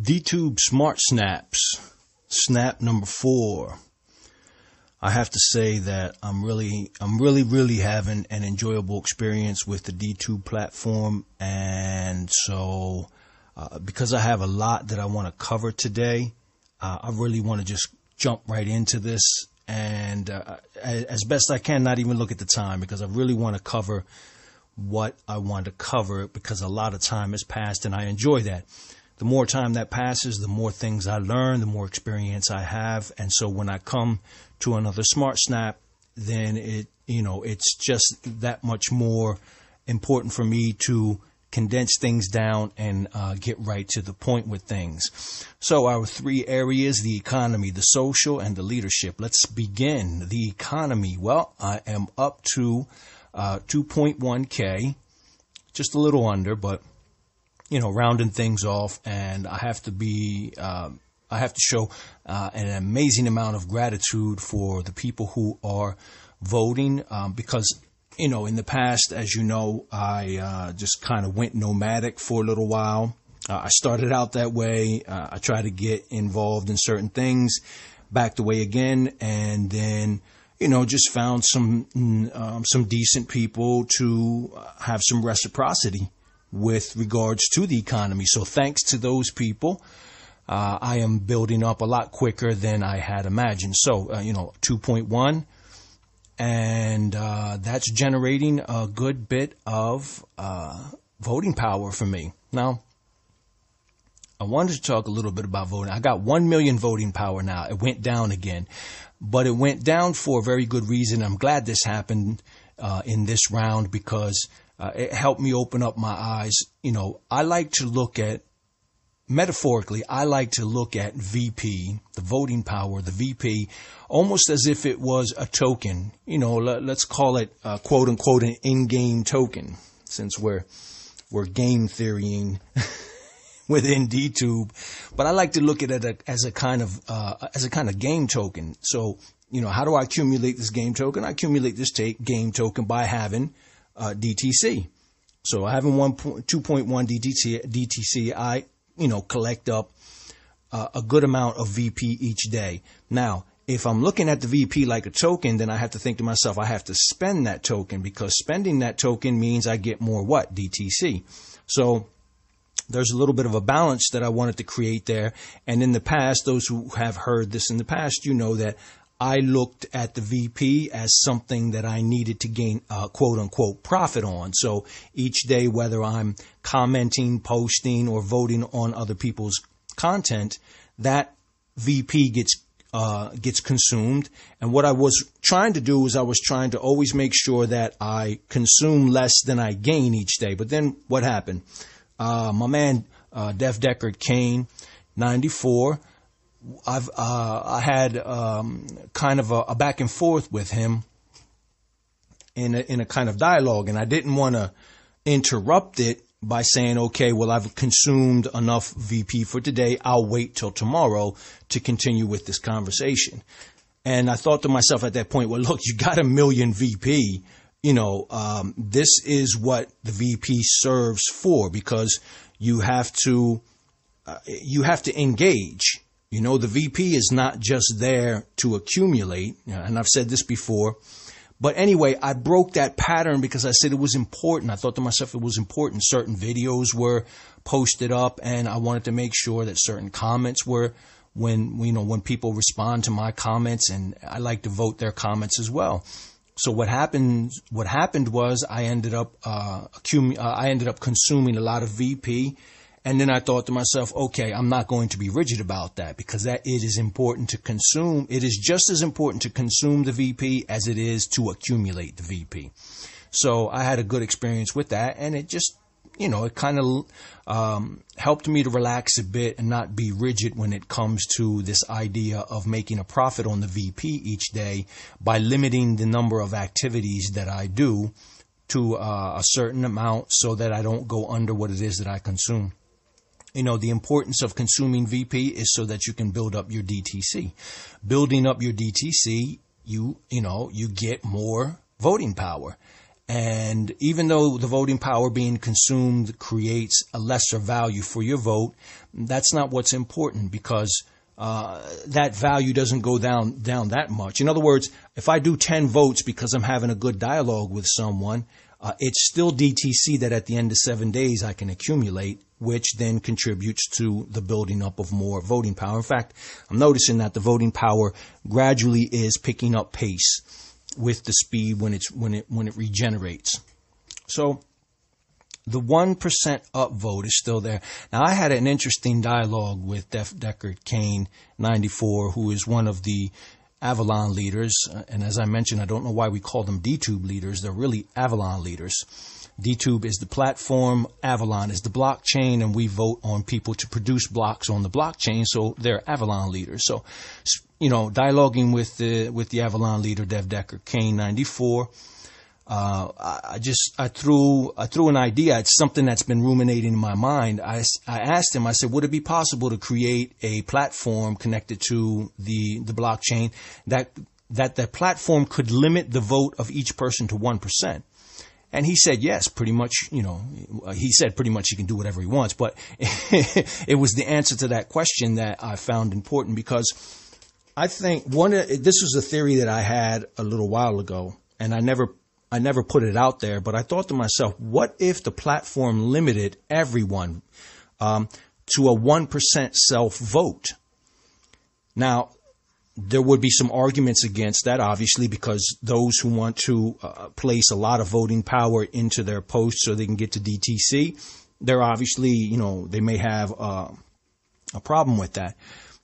DTube Smart Snaps, snap number four. I have to say that I'm really, I'm really, really having an enjoyable experience with the DTube platform. And so, uh, because I have a lot that I want to cover today, uh, I really want to just jump right into this and uh, as best I can, not even look at the time because I really want to cover what I want to cover because a lot of time has passed and I enjoy that the more time that passes, the more things I learn, the more experience I have. And so when I come to another smart snap, then it, you know, it's just that much more important for me to condense things down and uh, get right to the point with things. So our three areas, the economy, the social, and the leadership. Let's begin. The economy. Well, I am up to uh, 2.1K, just a little under, but you know, rounding things off, and I have to be, um, I have to show uh, an amazing amount of gratitude for the people who are voting um, because, you know, in the past, as you know, I uh, just kind of went nomadic for a little while. Uh, I started out that way. Uh, I tried to get involved in certain things, backed away again, and then you know, just found some mm, um, some decent people to have some reciprocity with regards to the economy. So thanks to those people, uh, I am building up a lot quicker than I had imagined. So, uh, you know, 2.1, and uh, that's generating a good bit of uh, voting power for me. Now, I wanted to talk a little bit about voting. I got 1 million voting power now. It went down again, but it went down for a very good reason. I'm glad this happened uh, in this round because uh, it helped me open up my eyes. You know, I like to look at, metaphorically, I like to look at VP, the voting power, the VP, almost as if it was a token. You know, let, us call it quote unquote an in-game token, since we're we're game theorying within DTube. But I like to look at it as a kind of uh, as a kind of game token. So, you know, how do I accumulate this game token? I accumulate this take game token by having uh, DTC. So having 2.1 DTC, DTC, I, you know, collect up uh, a good amount of VP each day. Now, if I'm looking at the VP like a token, then I have to think to myself, I have to spend that token because spending that token means I get more what? DTC. So there's a little bit of a balance that I wanted to create there. And in the past, those who have heard this in the past, you know that I looked at the VP as something that I needed to gain uh, quote unquote profit on. So each day, whether I'm commenting, posting, or voting on other people's content, that VP gets uh, gets consumed. And what I was trying to do is I was trying to always make sure that I consume less than I gain each day. But then what happened? Uh, my man, uh, Dev Deckard Kane, 94, I've uh, I had um, kind of a, a, back and forth with him in a, in a kind of dialogue, and I didn't want to interrupt it by saying, "Okay, well, I've consumed enough VP for today. I'll wait till tomorrow to continue with this conversation." And I thought to myself at that point, "Well, look, you got a million VP." You know, um, this is what the VP serves for because you have to uh, you have to engage you know, the VP is not just there to accumulate, and I've said this before. But anyway, I broke that pattern because I said it was important. I thought to myself it was important. Certain videos were posted up, and I wanted to make sure that certain comments were when you know when people respond to my comments, and I like to vote their comments as well. So what happened? What happened was I ended up uh, uh, I ended up consuming a lot of VP and then I thought to myself, okay, I'm not going to be rigid about that because that it is important to consume. It is just as important to consume the VP as it is to accumulate the VP. So I had a good experience with that and it just, you know, it kind of um, helped me to relax a bit and not be rigid when it comes to this idea of making a profit on the VP each day by limiting the number of activities that I do to uh, a certain amount so that I don't go under what it is that I consume you know, the importance of consuming VP is so that you can build up your DTC. Building up your DTC, you, you know, you get more voting power. And even though the voting power being consumed creates a lesser value for your vote, that's not what's important because uh, that value doesn't go down down that much. In other words, if I do 10 votes because I'm having a good dialogue with someone, uh, it's still DTC that at the end of seven days I can accumulate, which then contributes to the building up of more voting power. In fact, I'm noticing that the voting power gradually is picking up pace with the speed when it's when it when it regenerates. So the 1% upvote is still there. Now, I had an interesting dialogue with Dev Deckard Kane, 94, who is one of the Avalon leaders. Uh, and as I mentioned, I don't know why we call them DTube leaders. They're really Avalon leaders. DTube is the platform, Avalon is the blockchain, and we vote on people to produce blocks on the blockchain, so they're Avalon leaders. So, you know, dialoguing with the, with the Avalon leader, Dev Deckard Cain, 94, uh, I just I threw I threw an idea. It's something that's been ruminating in my mind. I, I asked him. I said, would it be possible to create a platform connected to the the blockchain that that the platform could limit the vote of each person to one percent? And he said yes, pretty much. You know, he said pretty much he can do whatever he wants. But it was the answer to that question that I found important because I think one. This was a theory that I had a little while ago, and I never I never put it out there, but I thought to myself, what if the platform limited everyone um, to a 1% self vote? Now, there would be some arguments against that, obviously, because those who want to uh, place a lot of voting power into their posts so they can get to DTC, they're obviously, you know, they may have uh, a problem with that.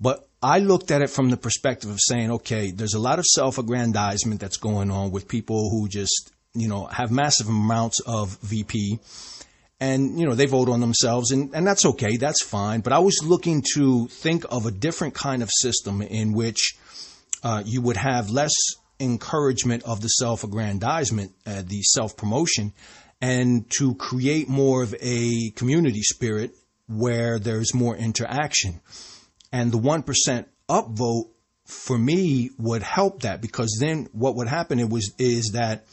But I looked at it from the perspective of saying, okay, there's a lot of self-aggrandizement that's going on with people who just, you know, have massive amounts of VP and, you know, they vote on themselves and, and that's okay. That's fine. But I was looking to think of a different kind of system in which uh, you would have less encouragement of the self-aggrandizement, uh, the self-promotion, and to create more of a community spirit where there's more interaction. And the 1% upvote for me would help that because then what would happen it was is that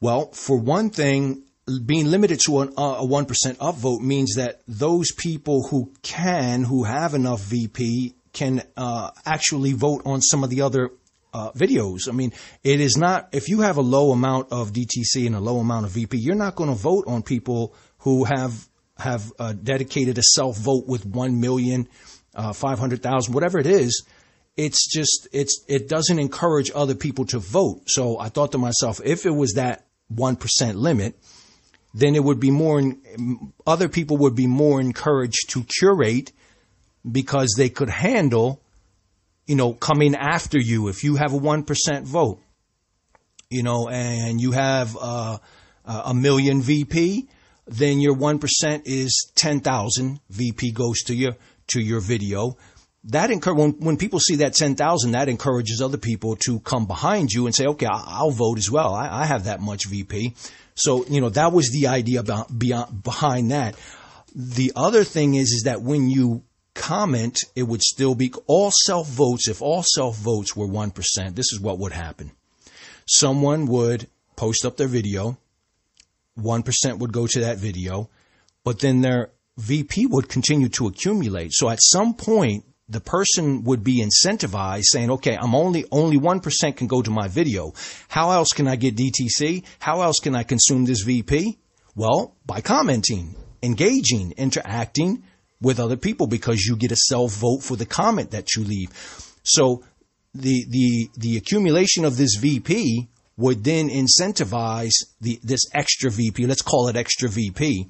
well for one thing being limited to an, a 1% upvote means that those people who can who have enough VP can uh, actually vote on some of the other uh, videos. I mean, it is not if you have a low amount of DTC and a low amount of VP, you're not going to vote on people who have have uh, dedicated a self vote with 1 million, uh, 500,000, whatever it is. It's just, it's, it doesn't encourage other people to vote. So I thought to myself, if it was that 1% limit, then it would be more, other people would be more encouraged to curate because they could handle, you know, coming after you if you have a 1% vote, you know, and you have uh, a million VP then your 1% is 10,000 VP goes to your, to your video. That encourage, when, when people see that 10,000, that encourages other people to come behind you and say, okay, I'll vote as well. I, I have that much VP. So, you know, that was the idea about beyond, behind that. The other thing is, is that when you comment, it would still be all self votes. If all self votes were 1%, this is what would happen. Someone would post up their video 1% would go to that video, but then their VP would continue to accumulate. So at some point, the person would be incentivized saying, okay, I'm only, only 1% can go to my video. How else can I get DTC? How else can I consume this VP? Well, by commenting, engaging, interacting with other people because you get a self vote for the comment that you leave. So the, the, the accumulation of this VP would then incentivize the, this extra VP, let's call it extra VP,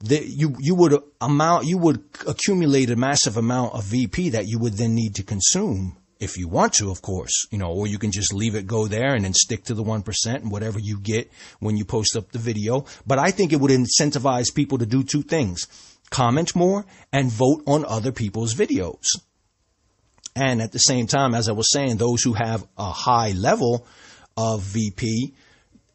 that you, you would amount, you would accumulate a massive amount of VP that you would then need to consume if you want to, of course, you know, or you can just leave it go there and then stick to the 1% and whatever you get when you post up the video. But I think it would incentivize people to do two things. Comment more and vote on other people's videos. And at the same time, as I was saying, those who have a high level of VP,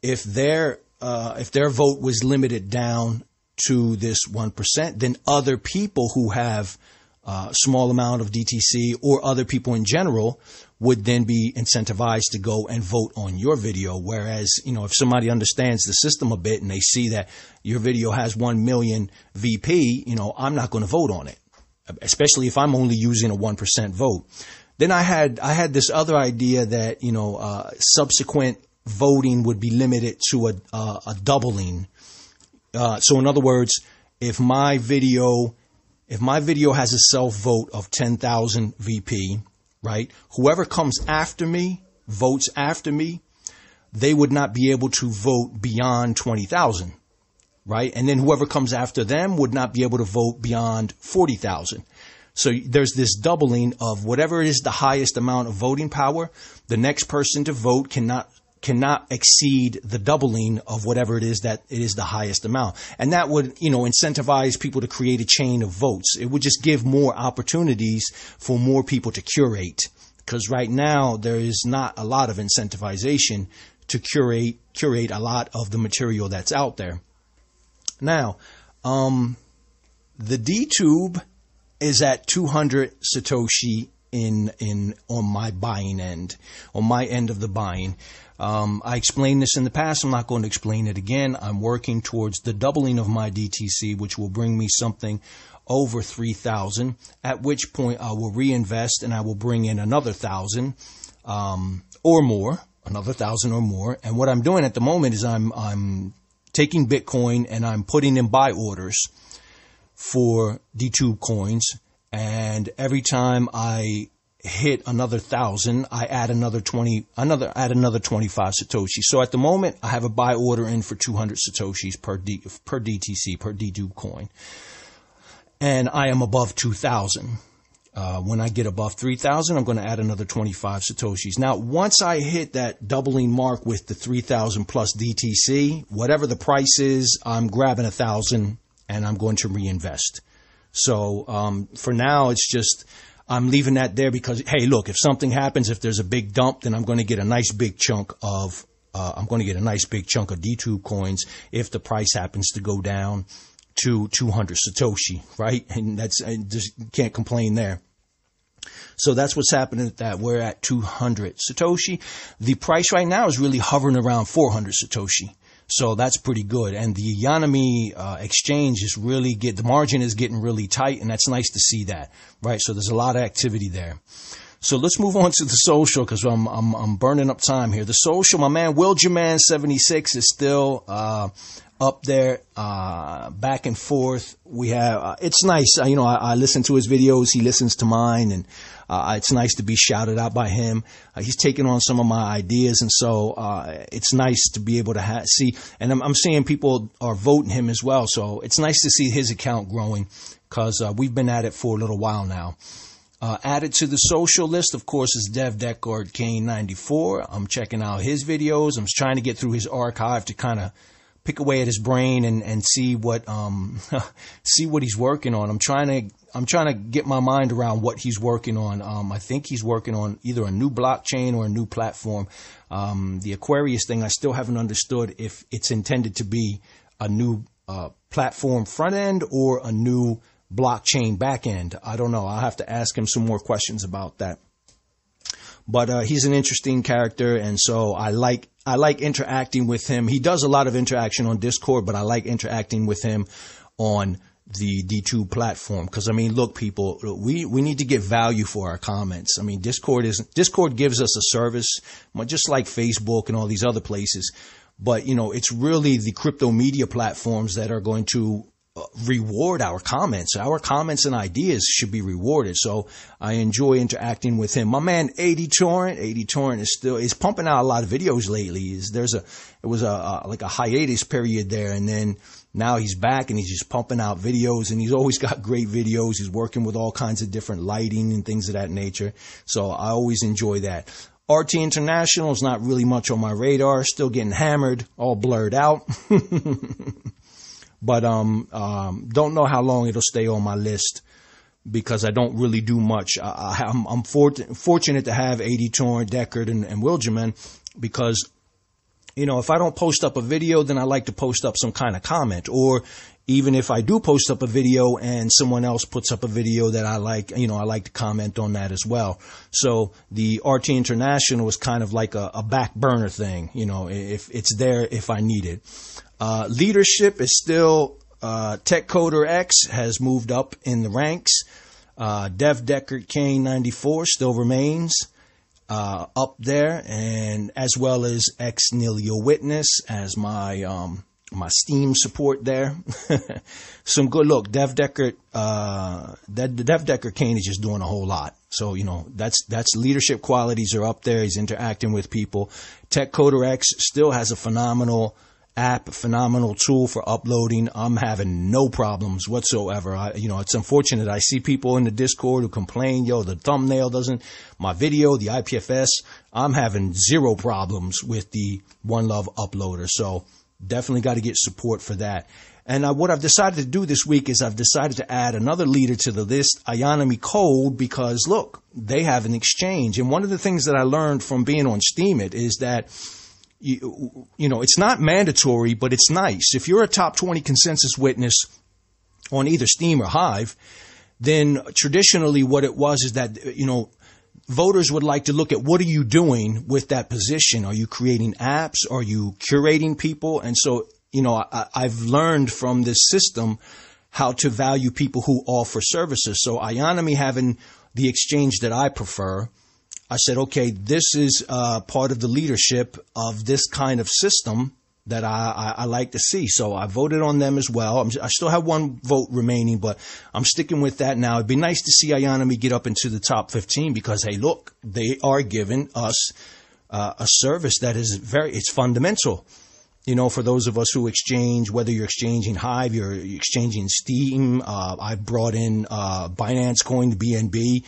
if their uh, if their vote was limited down to this one percent, then other people who have a uh, small amount of DTC or other people in general would then be incentivized to go and vote on your video. Whereas, you know, if somebody understands the system a bit and they see that your video has 1 million VP, you know, I'm not going to vote on it, especially if I'm only using a 1% vote. Then I had, I had this other idea that, you know, uh, subsequent voting would be limited to a, uh, a doubling. Uh, so in other words, if my video, if my video has a self vote of 10,000 VP, right? Whoever comes after me, votes after me, they would not be able to vote beyond 20,000, right? And then whoever comes after them would not be able to vote beyond 40,000. So there's this doubling of whatever is the highest amount of voting power, the next person to vote cannot cannot exceed the doubling of whatever it is that it is the highest amount. And that would, you know, incentivize people to create a chain of votes. It would just give more opportunities for more people to curate. Because right now there is not a lot of incentivization to curate, curate a lot of the material that's out there. Now, um, the DTube is at 200 Satoshi in, in, on my buying end, on my end of the buying. Um, I explained this in the past. I'm not going to explain it again. I'm working towards the doubling of my DTC, which will bring me something over 3,000, at which point I will reinvest and I will bring in another thousand, um, or more, another thousand or more. And what I'm doing at the moment is I'm, I'm taking Bitcoin and I'm putting in buy orders for DTube coins. And every time I hit another thousand, I add another 20, another, add another 25 Satoshi. So at the moment, I have a buy order in for 200 Satoshis per D, per DTC, per DTube coin. And I am above 2000. Uh, when I get above 3000, I'm going to add another 25 Satoshis. Now, once I hit that doubling mark with the 3000 plus DTC, whatever the price is, I'm grabbing a thousand and I'm going to reinvest. So, um, for now, it's just, I'm leaving that there because, hey, look, if something happens, if there's a big dump, then I'm going to get a nice big chunk of, uh, I'm going to get a nice big chunk of DTube coins if the price happens to go down to 200 Satoshi, right? And that's, I just can't complain there. So that's what's happening at that. We're at 200 Satoshi. The price right now is really hovering around 400 Satoshi. So that's pretty good. And the Ionomy uh, exchange is really get the margin is getting really tight, and that's nice to see that, right? So there's a lot of activity there. So let's move on to the social because I'm, I'm I'm burning up time here. The social, my man Will Jaman 76 is still uh, up there, uh, back and forth. We have, uh, it's nice. You know, I, I, listen to his videos. He listens to mine and, uh, it's nice to be shouted out by him. Uh, he's taking on some of my ideas. And so, uh, it's nice to be able to ha- see, and I'm, I'm, seeing people are voting him as well. So it's nice to see his account growing because, we've been at it for a little while now. Uh, added to the social list, of course, is Dev Deckard Kane 94. I'm checking out his videos. I'm trying to get through his archive to kind of pick away at his brain and, and see what um see what he's working on. I'm trying to I'm trying to get my mind around what he's working on. Um, I think he's working on either a new blockchain or a new platform. Um, the Aquarius thing, I still haven't understood if it's intended to be a new uh, platform front end or a new blockchain back end. I don't know. I'll have to ask him some more questions about that. But uh, he's an interesting character, and so I like I like interacting with him. He does a lot of interaction on Discord, but I like interacting with him on the DTube platform. Cause I mean, look, people, we, we need to get value for our comments. I mean, Discord is, Discord gives us a service, just like Facebook and all these other places. But, you know, it's really the crypto media platforms that are going to uh, reward our comments. Our comments and ideas should be rewarded. So I enjoy interacting with him. My man, 80 Torrent, 80 Torrent is still, is pumping out a lot of videos lately. Is there's a, it was a, a, like a hiatus period there. And then now he's back and he's just pumping out videos and he's always got great videos. He's working with all kinds of different lighting and things of that nature. So I always enjoy that. RT International is not really much on my radar. Still getting hammered, all blurred out. but um, um, don't know how long it'll stay on my list because I don't really do much. I, am I'm, I'm fortunate to have 80 Torn, Deckard, and, and Wilgerman because you know, if I don't post up a video, then I like to post up some kind of comment. Or even if I do post up a video and someone else puts up a video that I like, you know, I like to comment on that as well. So the RT International is kind of like a, a back burner thing, you know, if it's there if I need it. Uh, leadership is still, uh, Tech Coder X has moved up in the ranks. Uh, Dev Deckard Kane 94 still remains uh, up there, and as well as ex Nihilo Witness as my um, my Steem support there. Some good look. Dev Deckard, uh, that the Dev Deckard Kane is just doing a whole lot. So you know that's that's leadership qualities are up there. He's interacting with people. Tech Coder X still has a phenomenal app, phenomenal tool for uploading. I'm having no problems whatsoever. I, you know, it's unfortunate. I see people in the Discord who complain, yo, the thumbnail doesn't, my video, the IPFS, I'm having zero problems with the One Love uploader. So definitely got to get support for that. And uh, what I've decided to do this week is I've decided to add another leader to the list, Ionomy Cold, because look, they have an exchange. And one of the things that I learned from being on Steemit is that you, you know, it's not mandatory, but it's nice. If you're a top 20 consensus witness on either Steem or Hive, then traditionally what it was is that, you know, voters would like to look at what are you doing with that position? Are you creating apps? Are you curating people? And so, you know, I, I've learned from this system how to value people who offer services. So Ionomy having the exchange that I prefer, I said, okay, this is uh, part of the leadership of this kind of system that I, I, I, like to see. So I voted on them as well. I'm, i still have one vote remaining, but I'm sticking with that now. It'd be nice to see Ionomy get up into the top 15 because, hey, look, they are giving us uh, a service that is very, it's fundamental. You know, for those of us who exchange, whether you're exchanging Hive, you're exchanging Steem, uh, I brought in uh, Binance Coin BNB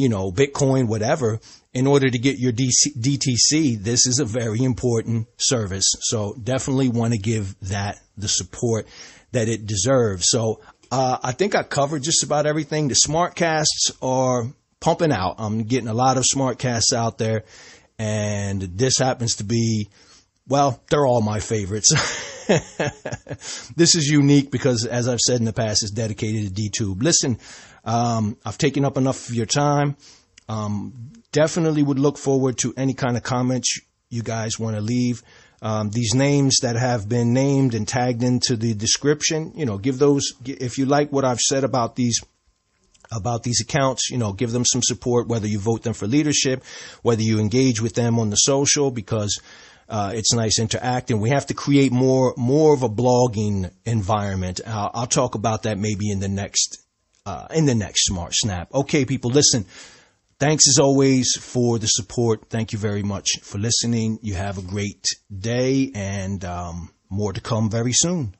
you know, Bitcoin, whatever, in order to get your DC, DTC, this is a very important service. So definitely want to give that the support that it deserves. So uh, I think I covered just about everything. The smartcasts are pumping out. I'm getting a lot of smartcasts out there, and this happens to be, well, they're all my favorites. this is unique because, as I've said in the past, it's dedicated to DTube. Listen, um, I've taken up enough of your time. Um, definitely would look forward to any kind of comments you guys want to leave. Um, these names that have been named and tagged into the description, you know, give those, if you like what I've said about these, about these accounts, you know, give them some support, whether you vote them for leadership, whether you engage with them on the social, because, uh, it's nice interacting. We have to create more, more of a blogging environment. Uh, I'll talk about that maybe in the next uh, in the next Smart Snap. Okay, people, listen. Thanks as always for the support. Thank you very much for listening. You have a great day and um, more to come very soon.